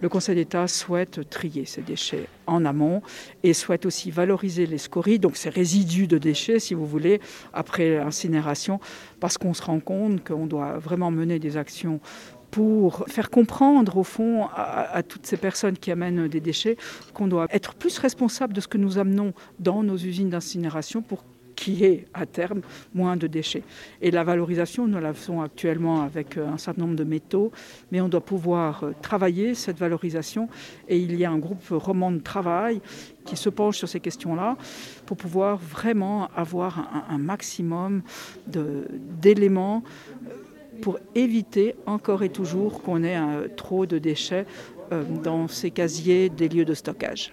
Le Conseil d'État souhaite trier ces déchets en amont et souhaite aussi valoriser les scories, donc ces résidus de déchets, si vous voulez, après incinération, parce qu'on se rend compte qu'on doit vraiment mener des actions pour faire comprendre au fond à, toutes ces personnes qui amènent des déchets qu'on doit être plus responsable de ce que nous amenons dans nos usines d'incinération qui est à terme moins de déchets. Et la valorisation, nous la faisons actuellement avec euh, un certain nombre de métaux, mais on doit pouvoir euh, travailler cette valorisation. Et il y a un groupe roman de travail qui se penche sur ces questions-là pour pouvoir vraiment avoir un, maximum d'éléments euh, pour éviter encore et toujours qu'on ait trop de déchets dans ces casiers des lieux de stockage.